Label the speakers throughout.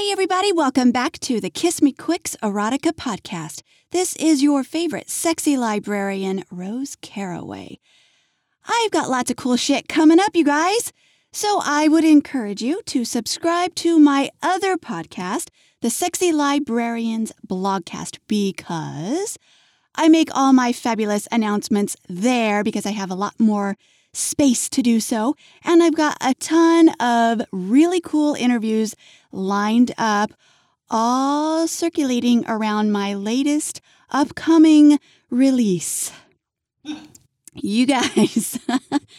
Speaker 1: Hey, everybody, welcome back to the Kiss Me Quicks Erotica podcast. This is your favorite sexy librarian, Rose Caraway. I've got lots of cool shit coming up, you guys. So I would encourage you to subscribe to my other podcast, the Sexy Librarians Blogcast, because I make all my fabulous announcements there because I have a lot more space to do so. And I've got a ton of really cool interviews lined up, all circulating around my latest upcoming release. You guys,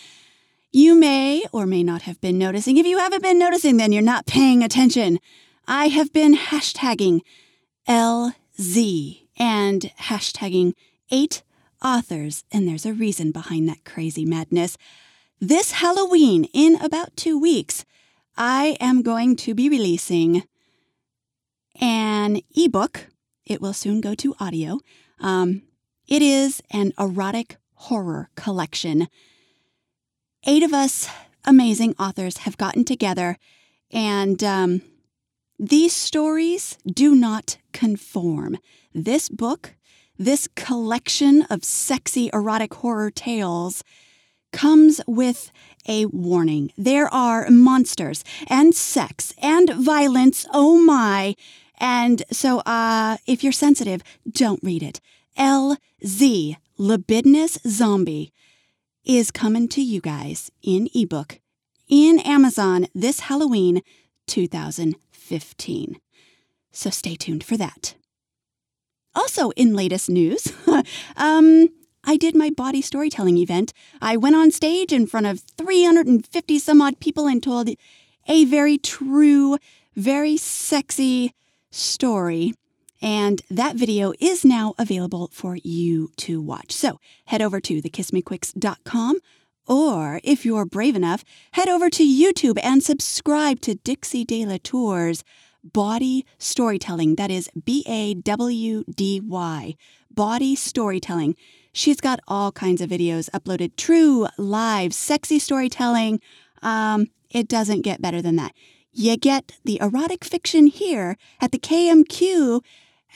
Speaker 1: you may or may not have been noticing. If you haven't been noticing, then you're not paying attention. I have been hashtagging LZ and hashtagging eight authors, and there's a reason behind that crazy madness. This Halloween, in about two weeks, I am going to be releasing an ebook. It will soon go to audio. Um, it is an erotic horror collection. Eight of us amazing authors have gotten together, and um, these stories do not conform. This book, this collection of sexy erotic horror tales, comes with a warning. There are monsters and sex and violence. Oh my. And so, uh, if you're sensitive, don't read it. LZ, Libidinous Zombie, is coming to you guys in ebook in Amazon this Halloween 2015. So stay tuned for that. Also, in latest news, um, I did my Bawdy storytelling event. I went on stage in front of 350 some odd people and told a very true, very sexy story. And that video is now available for you to watch. So head over to thekissmequicks.com or if you're brave enough, head over to YouTube and subscribe to Dixie De La Tour's Bawdy Storytelling. That is B A W D Y. Bawdy Storytelling. She's got all kinds of videos uploaded true, live, sexy storytelling. Um, it doesn't get better than that. You get the erotic fiction here at the KMQ.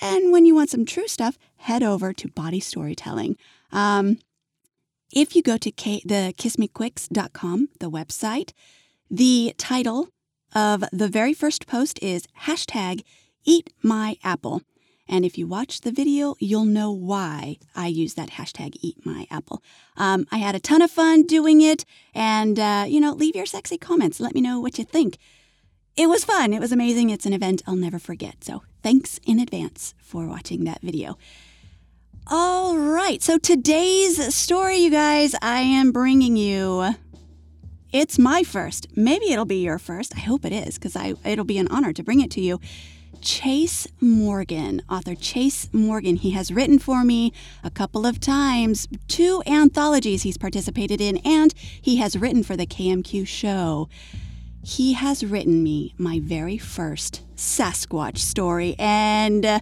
Speaker 1: And when you want some true stuff, head over to Bawdy Storytelling. Um, if you go to K- the kissmequicks.com, the website, the title of the very first post is hashtag eat my apple. And if you watch the video, you'll know why I use that hashtag eat my apple. Um, I had a ton of fun doing it. And, uh, you know, leave your sexy comments. Let me know what you think. It was fun. It was amazing. It's an event I'll never forget. So thanks in advance for watching that video. All right. So today's story, you guys, I am bringing you. It's my first. Maybe it'll be your first. I hope it is because I it'll be an honor to bring it to you. Chase Morgan, author Chase Morgan. He has written for me a couple of times, two anthologies he's participated in, and he has written for the KMQ show. He has written me my very first Sasquatch story, and uh,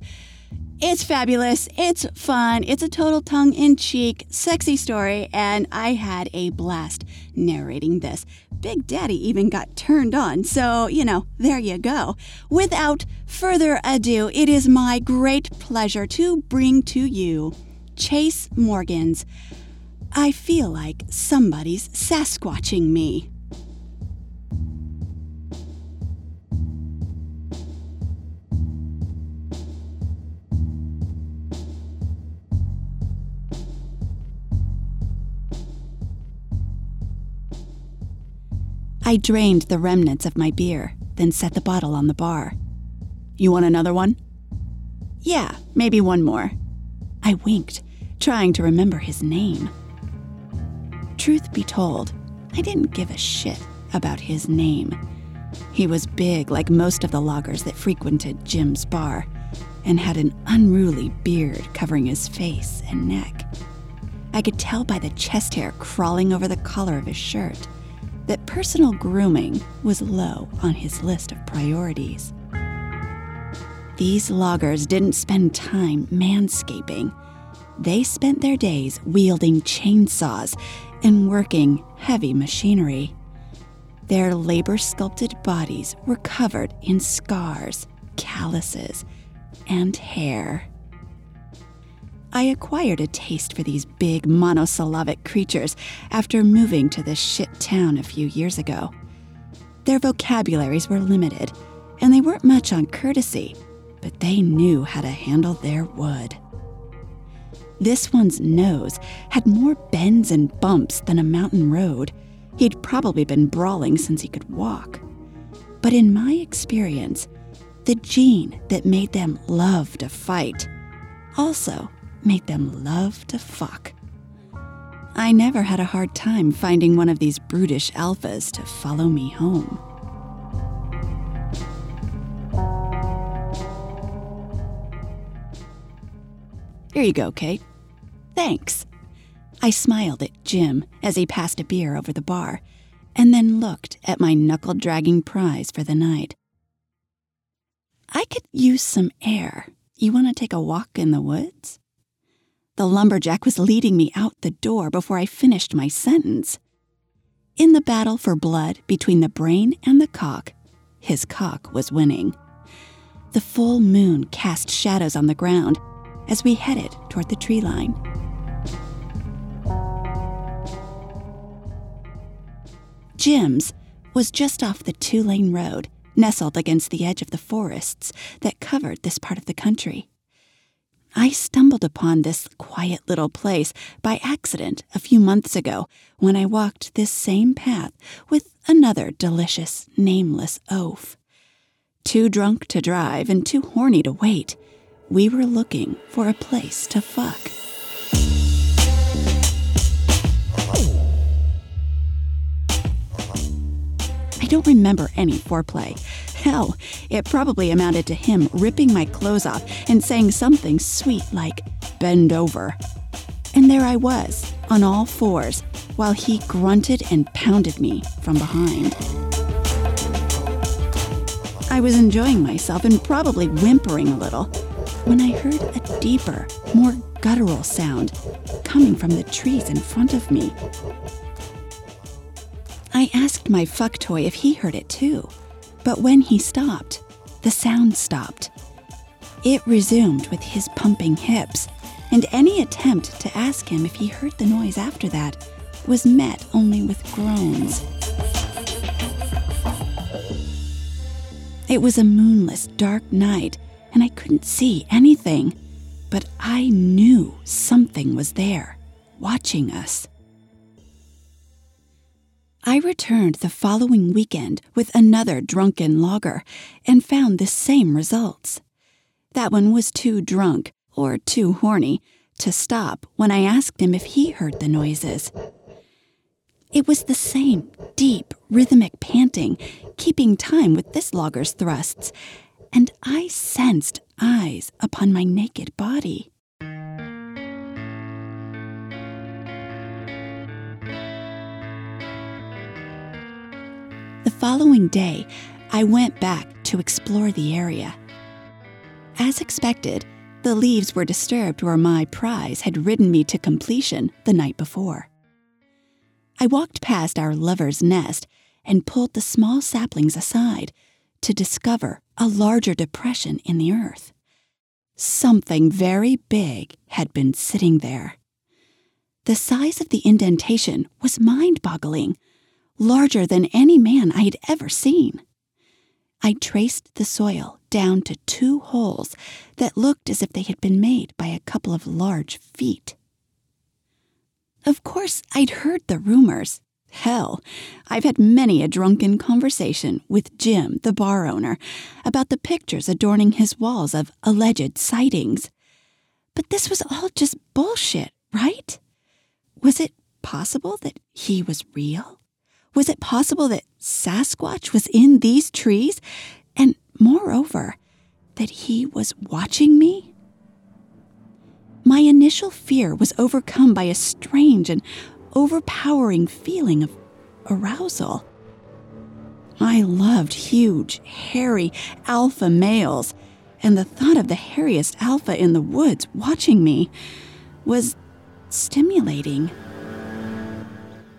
Speaker 1: it's fabulous. It's fun. It's a total tongue in cheek, sexy story, and I had a blast narrating this. Big Daddy even got turned on, so, you know, there you go. Without further ado, it is my great pleasure to bring to you Chase Morgan's I Feel Like Somebody's Sasquatching Me. I drained the remnants of my beer, then set the bottle on the bar. You want another one? Yeah, maybe one more. I winked, trying to remember his name. Truth be told, I didn't give a shit about his name. He was big like most of the loggers that frequented Jim's bar, and had an unruly beard covering his face and neck. I could tell by the chest hair crawling over the collar of his shirt that personal grooming was low on his list of priorities. These loggers didn't spend time manscaping. They spent their days wielding chainsaws and working heavy machinery. Their labor sculpted bodies were covered in scars calluses and hair. I acquired a taste for these big monosyllabic creatures after moving to this shit town a few years ago. Their vocabularies were limited, and they weren't much on courtesy, but they knew how to handle their wood. This one's nose had more bends and bumps than a mountain road. He'd probably been brawling since he could walk. But in my experience, the gene that made them love to fight also made them love to fuck. I never had a hard time finding one of these brutish alphas to follow me home. Here you go, Kate. Thanks. I smiled at Jim as he passed a beer over the bar, and then looked at my knuckle dragging prize for the night. I could use some air. You want to take a walk in the woods? The lumberjack was leading me out the door before I finished my sentence. In the battle for blood between the brain and the cock, his cock was winning. The full moon cast shadows on the ground as we headed toward the tree line. Jim's was just off the two lane road, nestled against the edge of the forests that covered this part of the country. I stumbled upon this quiet little place by accident a few months ago when I walked this same path with another delicious, nameless oaf. Too drunk to drive and too horny to wait, we were looking for a place to fuck. I don't remember any foreplay. Hell, it probably amounted to him ripping my clothes off and saying something sweet like, bend over. And there I was, on all fours, while he grunted and pounded me from behind. I was enjoying myself and probably whimpering a little when I heard a deeper, more guttural sound coming from the trees in front of me. I asked my fuck toy if he heard it too. But when he stopped, the sound stopped. It resumed with his pumping hips, and any attempt to ask him if he heard the noise after that was met only with groans. It was a moonless, dark night, and I couldn't see anything, but I knew something was there, watching us. I returned the following weekend with another drunken logger and found the same results. That one was too drunk, or too horny, to stop when I asked him if he heard the noises. It was the same deep, rhythmic panting, keeping time with this logger's thrusts, and I sensed eyes upon my naked body. Following day, I went back to explore the area. As expected, the leaves were disturbed where my prize had ridden me to completion the night before. I walked past our lover's nest and pulled the small saplings aside to discover a larger depression in the earth. Something very big had been sitting there. The size of the indentation was mind boggling larger than any man I had ever seen. I traced the soil down to two holes that looked as if they had been made by a couple of large feet. Of course, I'd heard the rumors. Hell, I've had many a drunken conversation with Jim, the bar owner, about the pictures adorning his walls of alleged sightings. But this was all just bullshit, right? Was it possible that he was real? Was it possible that Sasquatch was in these trees? And moreover, that he was watching me? My initial fear was overcome by a strange and overpowering feeling of arousal. I loved huge, hairy alpha males, and the thought of the hairiest alpha in the woods watching me was stimulating.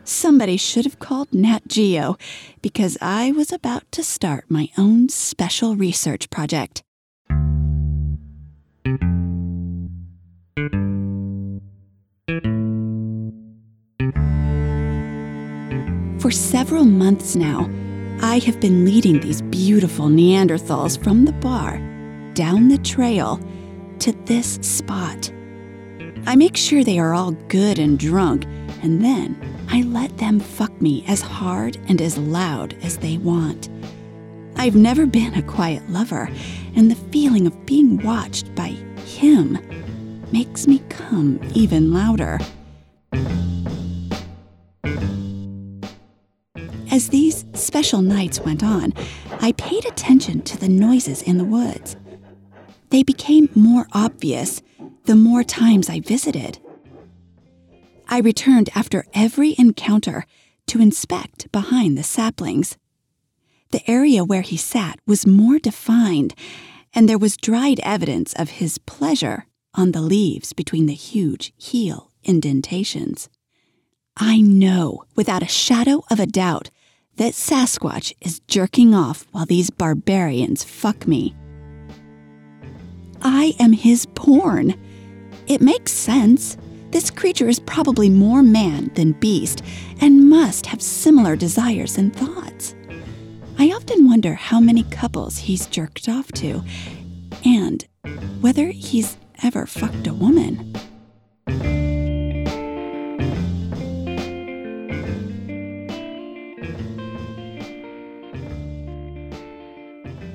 Speaker 1: Somebody should have called Nat Geo because I was about to start my own special research project. For several months now, I have been leading these beautiful Neanderthals from the bar down the trail to this spot. I make sure they are all good and drunk and then I let them fuck me as hard and as loud as they want. I've never been a quiet lover, and the feeling of being watched by him makes me come even louder. As these special nights went on, I paid attention to the noises in the woods. They became more obvious the more times I visited. I returned after every encounter to inspect behind the saplings. The area where he sat was more defined, and there was dried evidence of his pleasure on the leaves between the huge heel indentations. I know without a shadow of a doubt that Sasquatch is jerking off while these barbarians fuck me. I am his porn. It makes sense. This creature is probably more man than beast and must have similar desires and thoughts. I often wonder how many couples he's jerked off to and whether he's ever fucked a woman.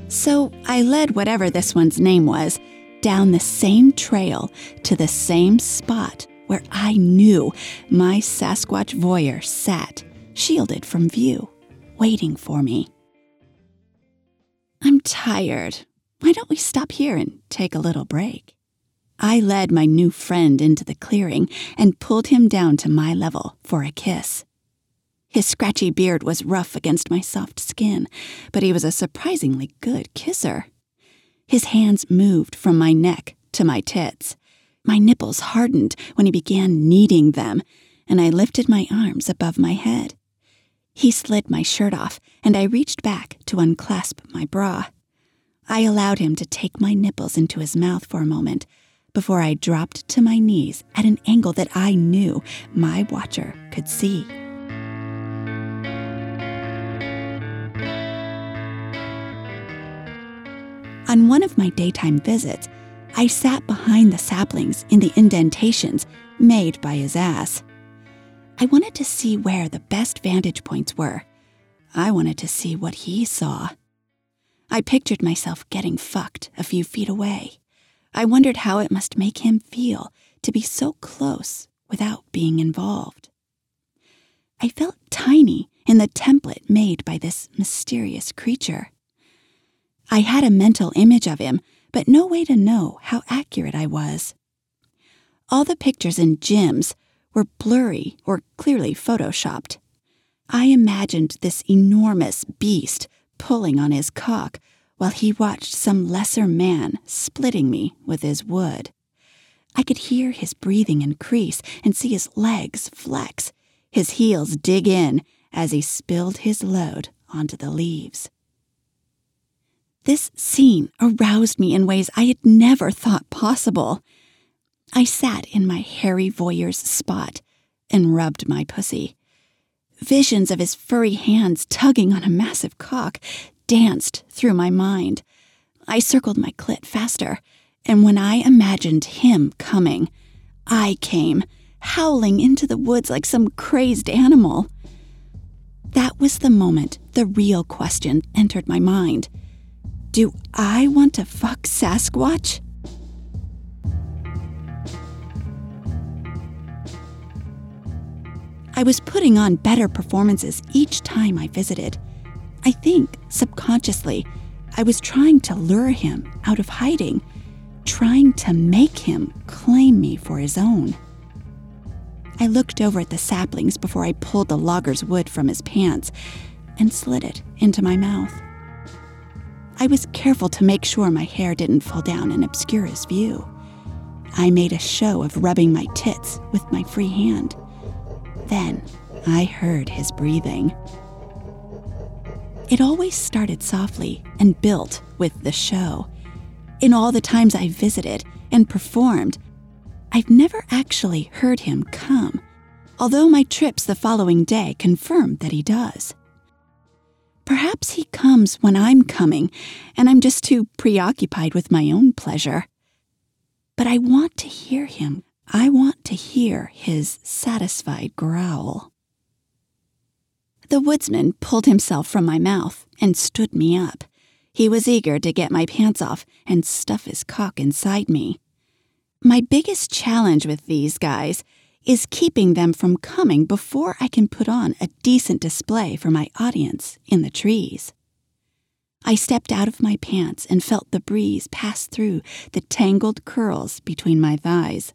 Speaker 1: So I led whatever this one's name was down the same trail to the same spot where I knew my Sasquatch voyeur sat, shielded from view, waiting for me. I'm tired. Why don't we stop here and take a little break? I led my new friend into the clearing and pulled him down to my level for a kiss. His scratchy beard was rough against my soft skin, but he was a surprisingly good kisser. His hands moved from my neck to my tits. My nipples hardened when he began kneading them, and I lifted my arms above my head. He slid my shirt off, and I reached back to unclasp my bra. I allowed him to take my nipples into his mouth for a moment before I dropped to my knees at an angle that I knew my watcher could see. On one of my daytime visits, I sat behind the saplings in the indentations made by his ass. I wanted to see where the best vantage points were. I wanted to see what he saw. I pictured myself getting fucked a few feet away. I wondered how it must make him feel to be so close without being involved. I felt tiny in the template made by this mysterious creature. I had a mental image of him, but no way to know how accurate I was. All the pictures in Jim's were blurry or clearly photoshopped. I imagined this enormous beast pulling on his cock while he watched some lesser man splitting me with his wood. I could hear his breathing increase and see his legs flex, his heels dig in as he spilled his load onto the leaves. This scene aroused me in ways I had never thought possible. I sat in my hairy voyeur's spot and rubbed my pussy. Visions of his furry hands tugging on a massive cock danced through my mind. I circled my clit faster, and when I imagined him coming, I came, howling into the woods like some crazed animal. That was the moment the real question entered my mind Do I want to fuck Sasquatch? I was putting on better performances each time I visited. I think, subconsciously, I was trying to lure him out of hiding, trying to make him claim me for his own. I looked over at the saplings before I pulled the logger's wood from his pants and slid it into my mouth. I was careful to make sure my hair didn't fall down and obscure his view. I made a show of rubbing my tits with my free hand. Then I heard his breathing. It always started softly and built with the show. In all the times I visited and performed, I've never actually heard him come, although my trips the following day confirmed that he does. Perhaps he comes when I'm coming, and I'm just too preoccupied with my own pleasure. But I want to hear him. I want to hear his satisfied growl. The woodsman pulled himself from my mouth and stood me up. He was eager to get my pants off and stuff his cock inside me. My biggest challenge with these guys is keeping them from coming before I can put on a decent display for my audience in the trees. I stepped out of my pants and felt the breeze pass through the tangled curls between my thighs.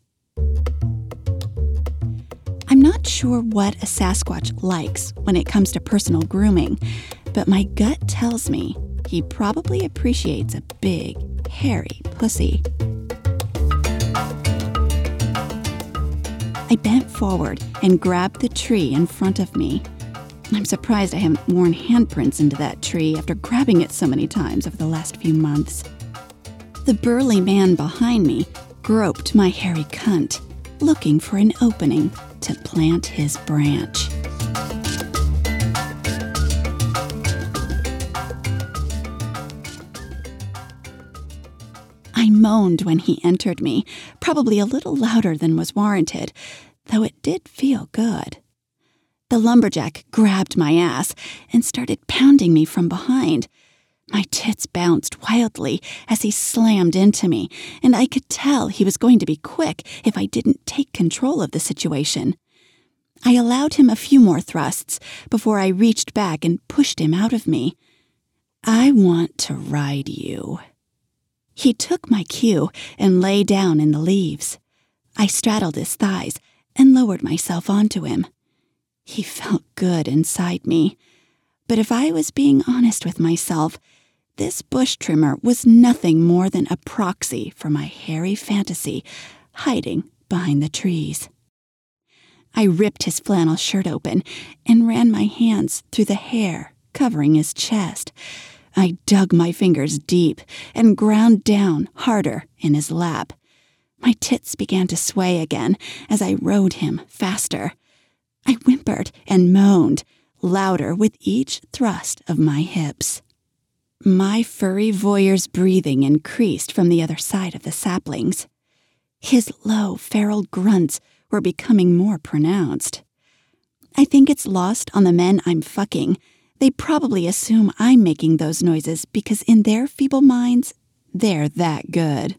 Speaker 1: I'm not sure what a Sasquatch likes when it comes to personal grooming, but my gut tells me he probably appreciates a big, hairy pussy. I bent forward and grabbed the tree in front of me. I'm surprised I haven't worn handprints into that tree after grabbing it so many times over the last few months. The burly man behind me groped my hairy cunt, looking for an opening to plant his branch. Moaned when he entered me, probably a little louder than was warranted, though it did feel good. The lumberjack grabbed my ass and started pounding me from behind. My tits bounced wildly as he slammed into me, and I could tell he was going to be quick if I didn't take control of the situation. I allowed him a few more thrusts before I reached back and pushed him out of me. I want to ride you. He took my cue and lay down in the leaves. I straddled his thighs and lowered myself onto him. He felt good inside me. But if I was being honest with myself, this bush trimmer was nothing more than a proxy for my hairy fantasy hiding behind the trees. I ripped his flannel shirt open and ran my hands through the hair covering his chest. I dug my fingers deep and ground down harder in his lap. My tits began to sway again as I rode him faster. I whimpered and moaned, louder with each thrust of my hips. My furry voyeur's breathing increased from the other side of the saplings. His low, feral grunts were becoming more pronounced. I think it's lost on the men I'm fucking. They probably assume I'm making those noises because in their feeble minds, they're that good.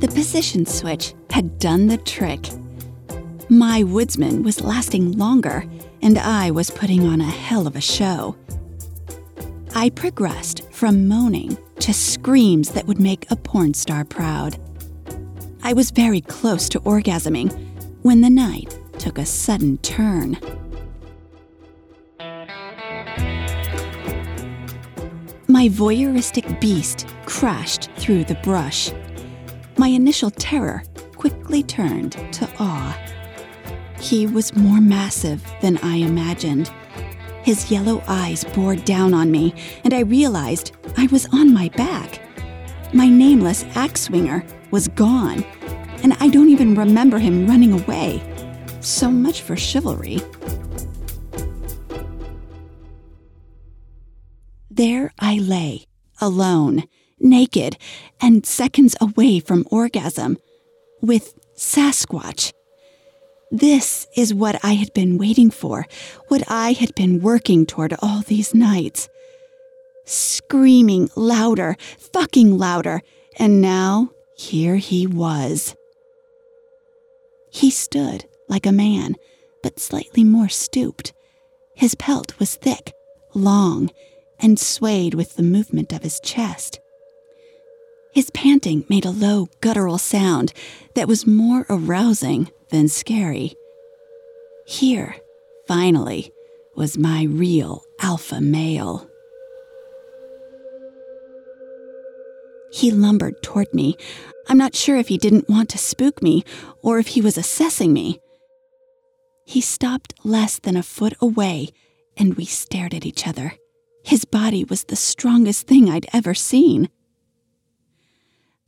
Speaker 1: The position switch had done the trick. My woodsman was lasting longer, and I was putting on a hell of a show. I progressed from moaning to screams that would make a porn star proud. I was very close to orgasming when the night took a sudden turn. My voyeuristic beast crashed through the brush my initial terror quickly turned to awe. He was more massive than I imagined. His yellow eyes bored down on me, and I realized I was on my back. My nameless axe swinger was gone, and I don't even remember him running away. So much for chivalry. There I lay, alone, naked, and seconds away from orgasm with Sasquatch. This is what I had been waiting for, what I had been working toward all these nights. Screaming louder, fucking louder, and now here he was. He stood like a man, but slightly more stooped. His pelt was thick, long, and swayed with the movement of his chest. His panting made a low, guttural sound that was more arousing than scary. Here, finally, was my real alpha male. He lumbered toward me. I'm not sure if he didn't want to spook me or if he was assessing me. He stopped less than a foot away, and we stared at each other. His body was the strongest thing I'd ever seen.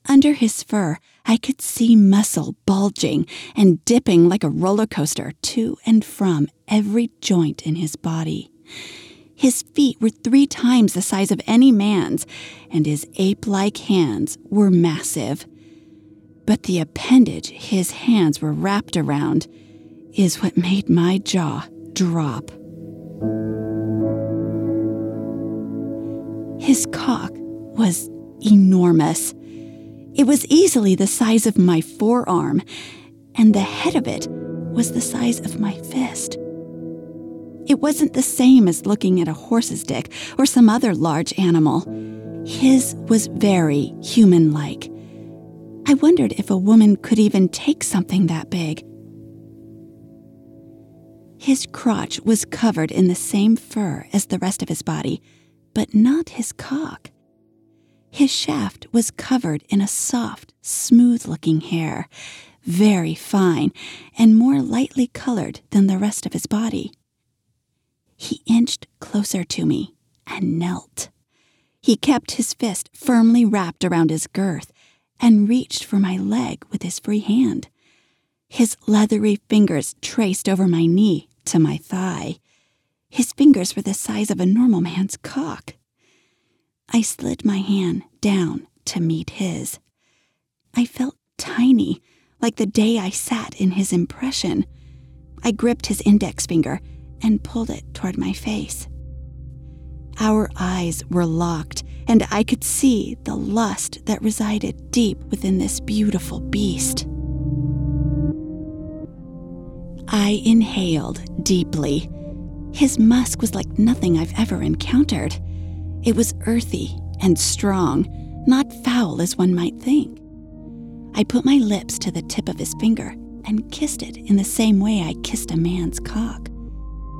Speaker 1: Under his fur, I could see muscle bulging and dipping like a roller coaster to and from every joint in his body. His feet were three times the size of any man's, and his ape like hands were massive. But the appendage his hands were wrapped around is what made my jaw drop. His cock was enormous. It was easily the size of my forearm, and the head of it was the size of my fist. It wasn't the same as looking at a horse's dick or some other large animal. His was very human like. I wondered if a woman could even take something that big. His crotch was covered in the same fur as the rest of his body, but not his cock. His shaft was covered in a soft, smooth looking hair, very fine and more lightly colored than the rest of his body. He inched closer to me and knelt. He kept his fist firmly wrapped around his girth and reached for my leg with his free hand. His leathery fingers traced over my knee to my thigh. His fingers were the size of a normal man's cock. I slid my hand down to meet his. I felt tiny, like the day I sat in his impression. I gripped his index finger and pulled it toward my face. Our eyes were locked, and I could see the lust that resided deep within this beautiful beast. I inhaled deeply. His musk was like nothing I've ever encountered. It was earthy and strong, not foul as one might think. I put my lips to the tip of his finger and kissed it in the same way I kissed a man's cock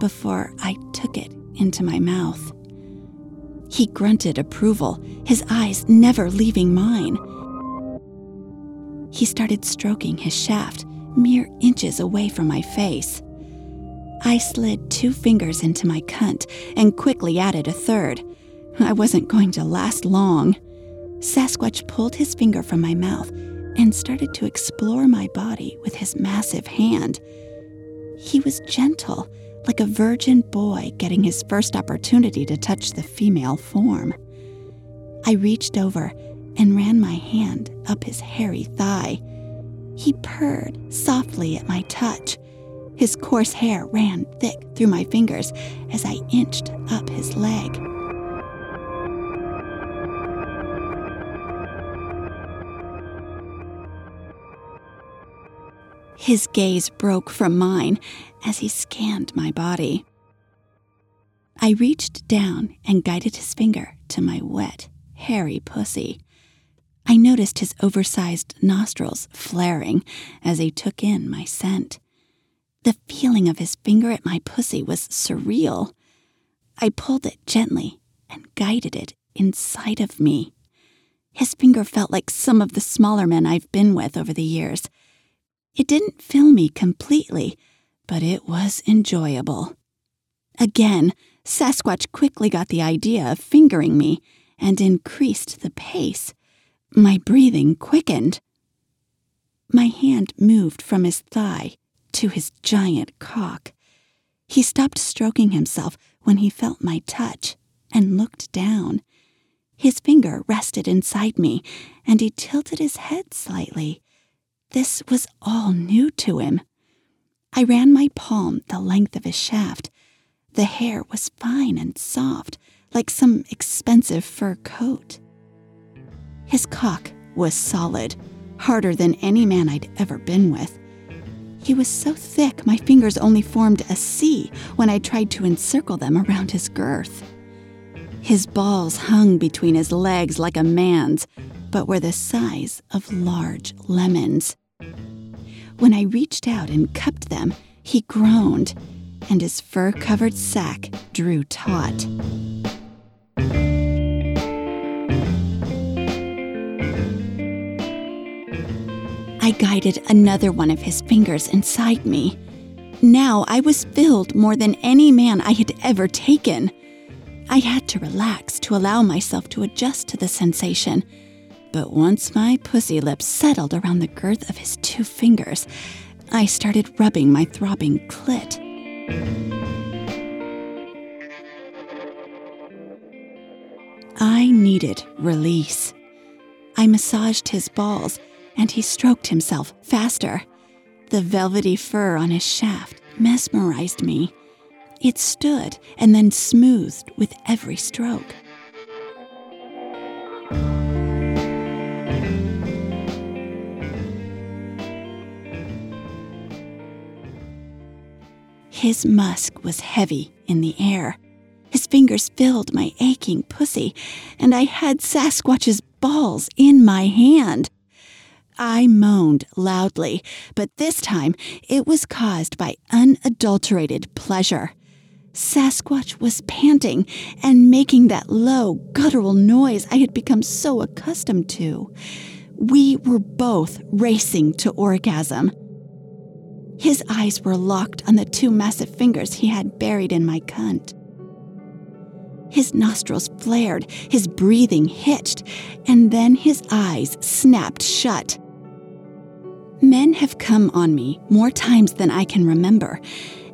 Speaker 1: before I took it into my mouth. He grunted approval, his eyes never leaving mine. He started stroking his shaft mere inches away from my face. I slid two fingers into my cunt and quickly added a third. I wasn't going to last long. Sasquatch pulled his finger from my mouth and started to explore my body with his massive hand. He was gentle, like a virgin boy getting his first opportunity to touch the female form. I reached over and ran my hand up his hairy thigh. He purred softly at my touch. His coarse hair ran thick through my fingers as I inched up his leg. His gaze broke from mine as he scanned my body. I reached down and guided his finger to my wet, hairy pussy. I noticed his oversized nostrils flaring as he took in my scent. The feeling of his finger at my pussy was surreal. I pulled it gently and guided it inside of me. His finger felt like some of the smaller men I've been with over the years. It didn't fill me completely, but it was enjoyable. Again, Sasquatch quickly got the idea of fingering me and increased the pace. My breathing quickened. My hand moved from his thigh to his giant cock. He stopped stroking himself when he felt my touch and looked down. His finger rested inside me, and he tilted his head slightly. This was all new to him. I ran my palm the length of his shaft. The hair was fine and soft, like some expensive fur coat. His cock was solid, harder than any man I'd ever been with. He was so thick my fingers only formed a C when I tried to encircle them around his girth. His balls hung between his legs like a man's, but were the size of large lemons. When I reached out and cupped them, he groaned, and his fur covered sack drew taut. I guided another one of his fingers inside me. Now I was filled more than any man I had ever taken. I had to relax to allow myself to adjust to the sensation. But once my pussy lips settled around the girth of his two fingers, I started rubbing my throbbing clit. I needed release. I massaged his balls, and he stroked himself faster. The velvety fur on his shaft mesmerized me. It stood and then smoothed with every stroke. His musk was heavy in the air. His fingers filled my aching pussy, and I had Sasquatch's balls in my hand. I moaned loudly, but this time it was caused by unadulterated pleasure. Sasquatch was panting and making that low, guttural noise I had become so accustomed to. We were both racing to orgasm. His eyes were locked on the two massive fingers he had buried in my cunt. His nostrils flared, his breathing hitched, and then his eyes snapped shut. Men have come on me more times than I can remember,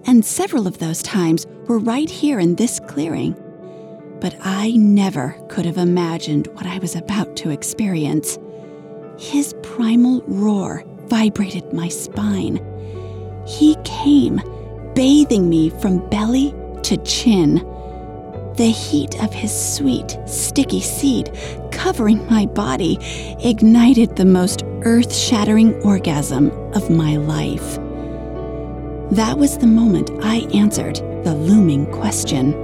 Speaker 1: and several of those times were right here in this clearing. But I never could have imagined what I was about to experience. His primal roar vibrated my spine. He came, bathing me from belly to chin the heat of his sweet, sticky seed covering my body ignited the most earth shattering orgasm of my life. That was the moment I answered the looming question.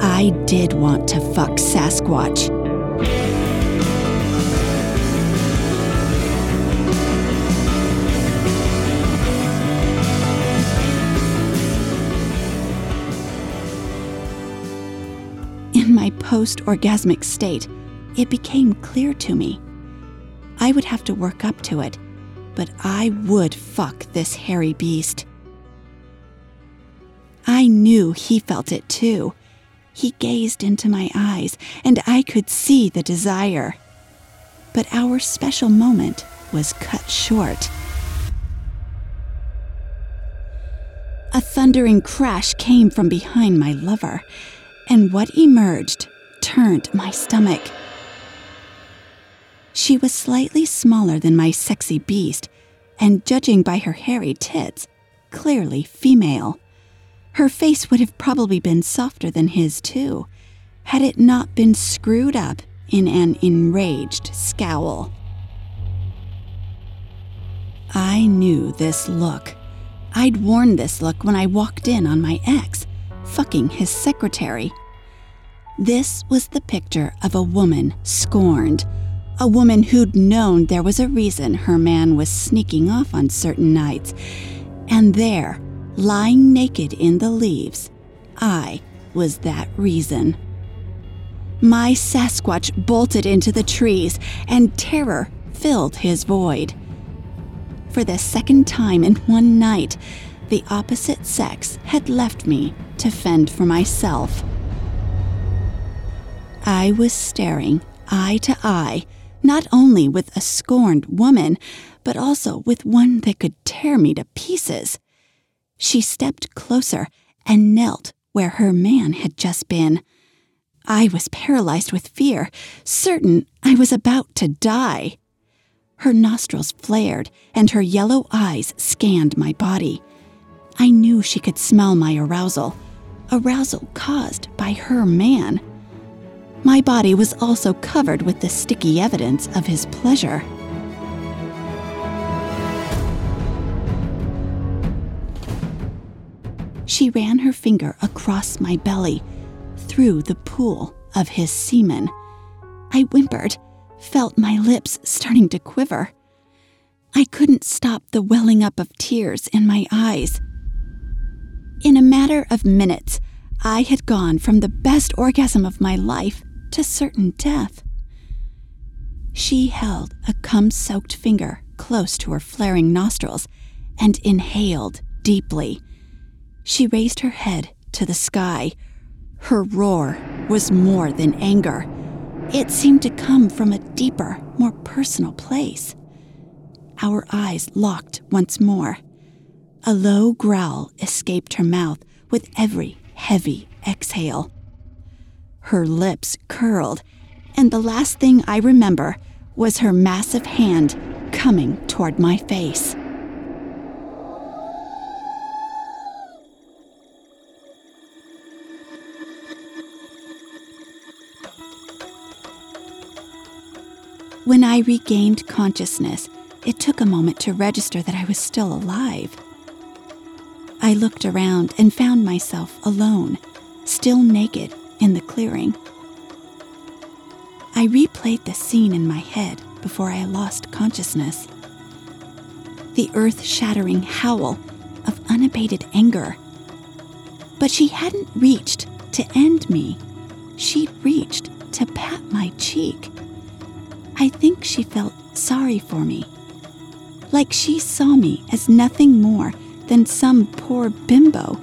Speaker 1: I did want to fuck Sasquatch. In my post orgasmic state, it became clear to me. I would have to work up to it, but I would fuck this hairy beast. I knew he felt it too. He gazed into my eyes, and I could see the desire. But our special moment was cut short. A thundering crash came from behind my lover, and what emerged turned my stomach. She was slightly smaller than my sexy beast, and judging by her hairy tits, clearly female. Her face would have probably been softer than his, too, had it not been screwed up in an enraged scowl. I knew this look. I'd worn this look when I walked in on my ex, fucking his secretary. This was the picture of a woman scorned, a woman who'd known there was a reason her man was sneaking off on certain nights. And there, lying naked in the leaves, I was that reason. My Sasquatch bolted into the trees, and terror filled his void. For the second time in one night, the opposite sex had left me to fend for myself. I was staring eye to eye, not only with a scorned woman, but also with one that could tear me to pieces. She stepped closer and knelt where her man had just been. I was paralyzed with fear, certain I was about to die. Her nostrils flared and her yellow eyes scanned my body. I knew she could smell my arousal, arousal caused by her man. My body was also covered with the sticky evidence of his pleasure. She ran her finger across my belly, through the pool of his semen. I whimpered, felt my lips starting to quiver. I couldn't stop the welling up of tears in my eyes. In a matter of minutes, I had gone from the best orgasm of my life to certain death. She held a cum soaked finger close to her flaring nostrils and inhaled deeply. She raised her head to the sky. Her roar was more than anger. It seemed to come from a deeper, more personal place. Our eyes locked once more. A low growl escaped her mouth with every heavy exhale. Her lips curled, and the last thing I remember was her massive hand coming toward my face. When I regained consciousness, it took a moment to register that I was still alive. I looked around and found myself alone, still naked, in the clearing. I replayed the scene in my head before I lost consciousness. The earth shattering howl of unabated anger. But she hadn't reached to end me, she'd reached to pat my cheek. I think she felt sorry for me. Like she saw me as nothing more than some poor bimbo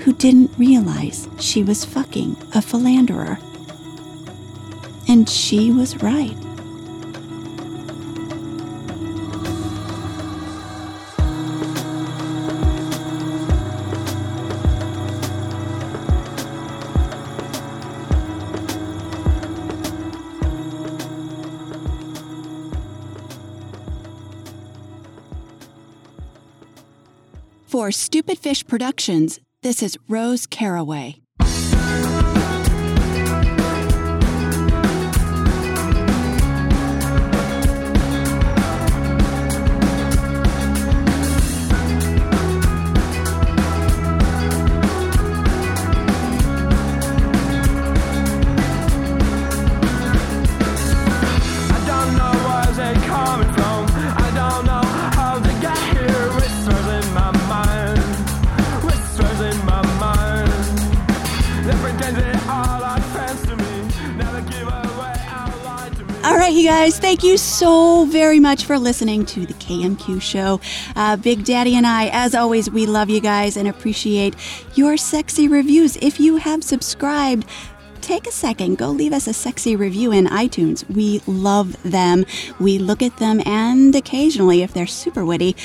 Speaker 1: who didn't realize she was fucking a philanderer. And she was right. For Stupid Fish Productions, this is Rose Caraway. Thank you so very much for listening to the KMQ show. Uh, Big Daddy and I, as always, we love you guys and appreciate your sexy reviews. If you have subscribed, take a second, go leave us a sexy review in iTunes. We love them. We look at them, and occasionally, if they're super witty,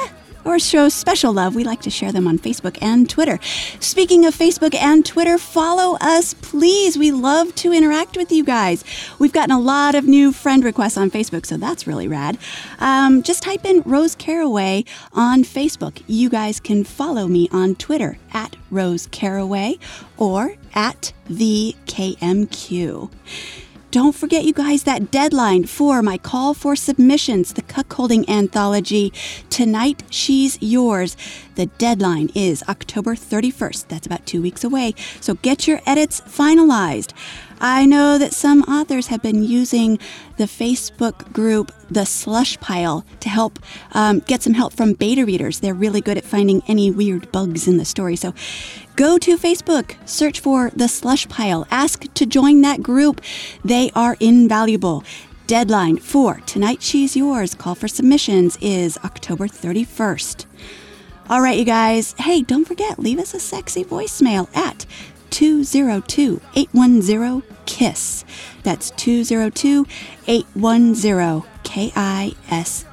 Speaker 1: eh, or show special love, we like to share them on Facebook and Twitter. Speaking of Facebook and Twitter, follow us, please. We love to interact with you guys. We've gotten a lot of new friend requests on Facebook, so that's really rad. Um, just type in Rose Caraway on Facebook. You guys can follow me on Twitter at Rose Caraway or at the KMQ. Don't forget, you guys, that deadline for my call for submissions, the Cuckolding Anthology. Tonight, She's Yours. The deadline is October 31st. That's about two weeks away. So get your edits finalized. I know that some authors have been using the Facebook group, The Slush Pile, to help um, get some help from beta readers. They're really good at finding any weird bugs in the story. So go to Facebook, search for The Slush Pile, ask to join that group. They are invaluable. Deadline for Tonight She's Yours, call for submissions is October 31st. All right, you guys. Hey, don't forget, leave us a sexy voicemail at 202 810 KISS. That's 202 810 KISS.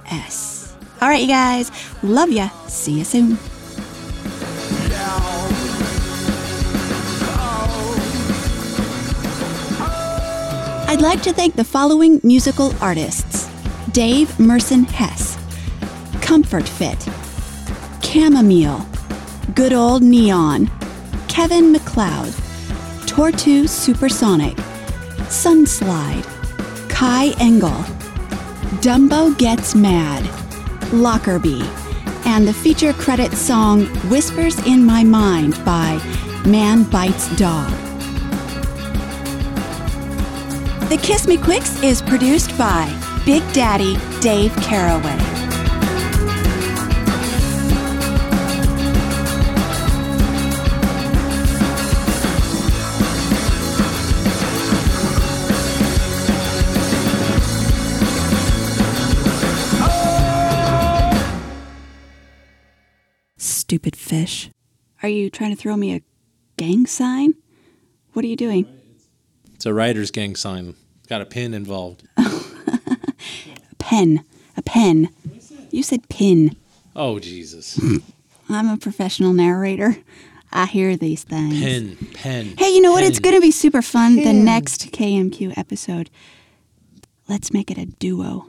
Speaker 1: All right, you guys. Love ya. See you soon. I'd like to thank the following musical artists Dave Merson Hess, Comfort Fit, Chamomile, Good Old Neon, Kevin MacLeod, Tortu Supersonic, Sunslide, Kai Engel, Dumbo Gets Mad, Lockerbie, and the feature credit song Whispers in My Mind by Man Bites Dog. The Kiss Me Quicks is produced by Big Daddy Dave Caraway. Stupid fish. Are you trying to throw me a gang sign? What are you doing?
Speaker 2: It's a writer's gang sign. Got a pin involved.
Speaker 1: A pen. A pen. You said pin.
Speaker 2: Oh Jesus.
Speaker 1: I'm a professional narrator. I hear these things.
Speaker 2: Pen. Pen.
Speaker 1: Hey, you know what? It's going to be super fun. The next KMQ episode. Let's make it a duo.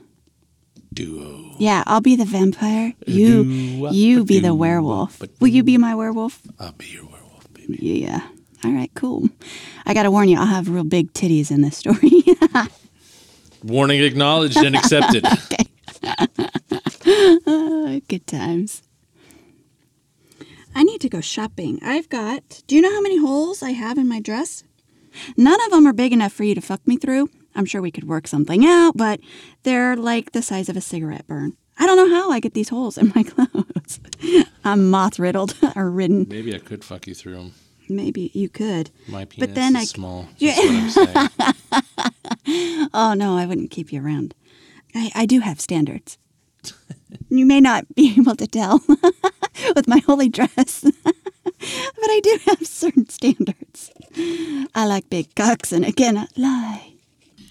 Speaker 2: Duo.
Speaker 1: Yeah, I'll be the vampire. You, you be the werewolf. Will you be my werewolf?
Speaker 2: I'll be your werewolf, baby.
Speaker 1: Yeah. All right, cool. I got to warn you, I'll have real big titties in this story.
Speaker 2: Warning acknowledged and accepted.
Speaker 1: Good times. I need to go shopping. I've got. Do you know how many holes I have in my dress? None of them are big enough for you to fuck me through. I'm sure we could work something out, but they're like the size of a cigarette burn. I don't know how I get these holes in my clothes. I'm moth riddled or ridden.
Speaker 2: Maybe I could fuck you through them.
Speaker 1: Maybe you could.
Speaker 2: My penis
Speaker 1: But then
Speaker 2: is
Speaker 1: I-
Speaker 2: small.
Speaker 1: Yeah.
Speaker 2: That's what I'm.
Speaker 1: Oh no, I wouldn't keep you around. I, I do have standards. you may not be able to tell with my holy dress, but I do have certain standards. I like big cocks, and again, I like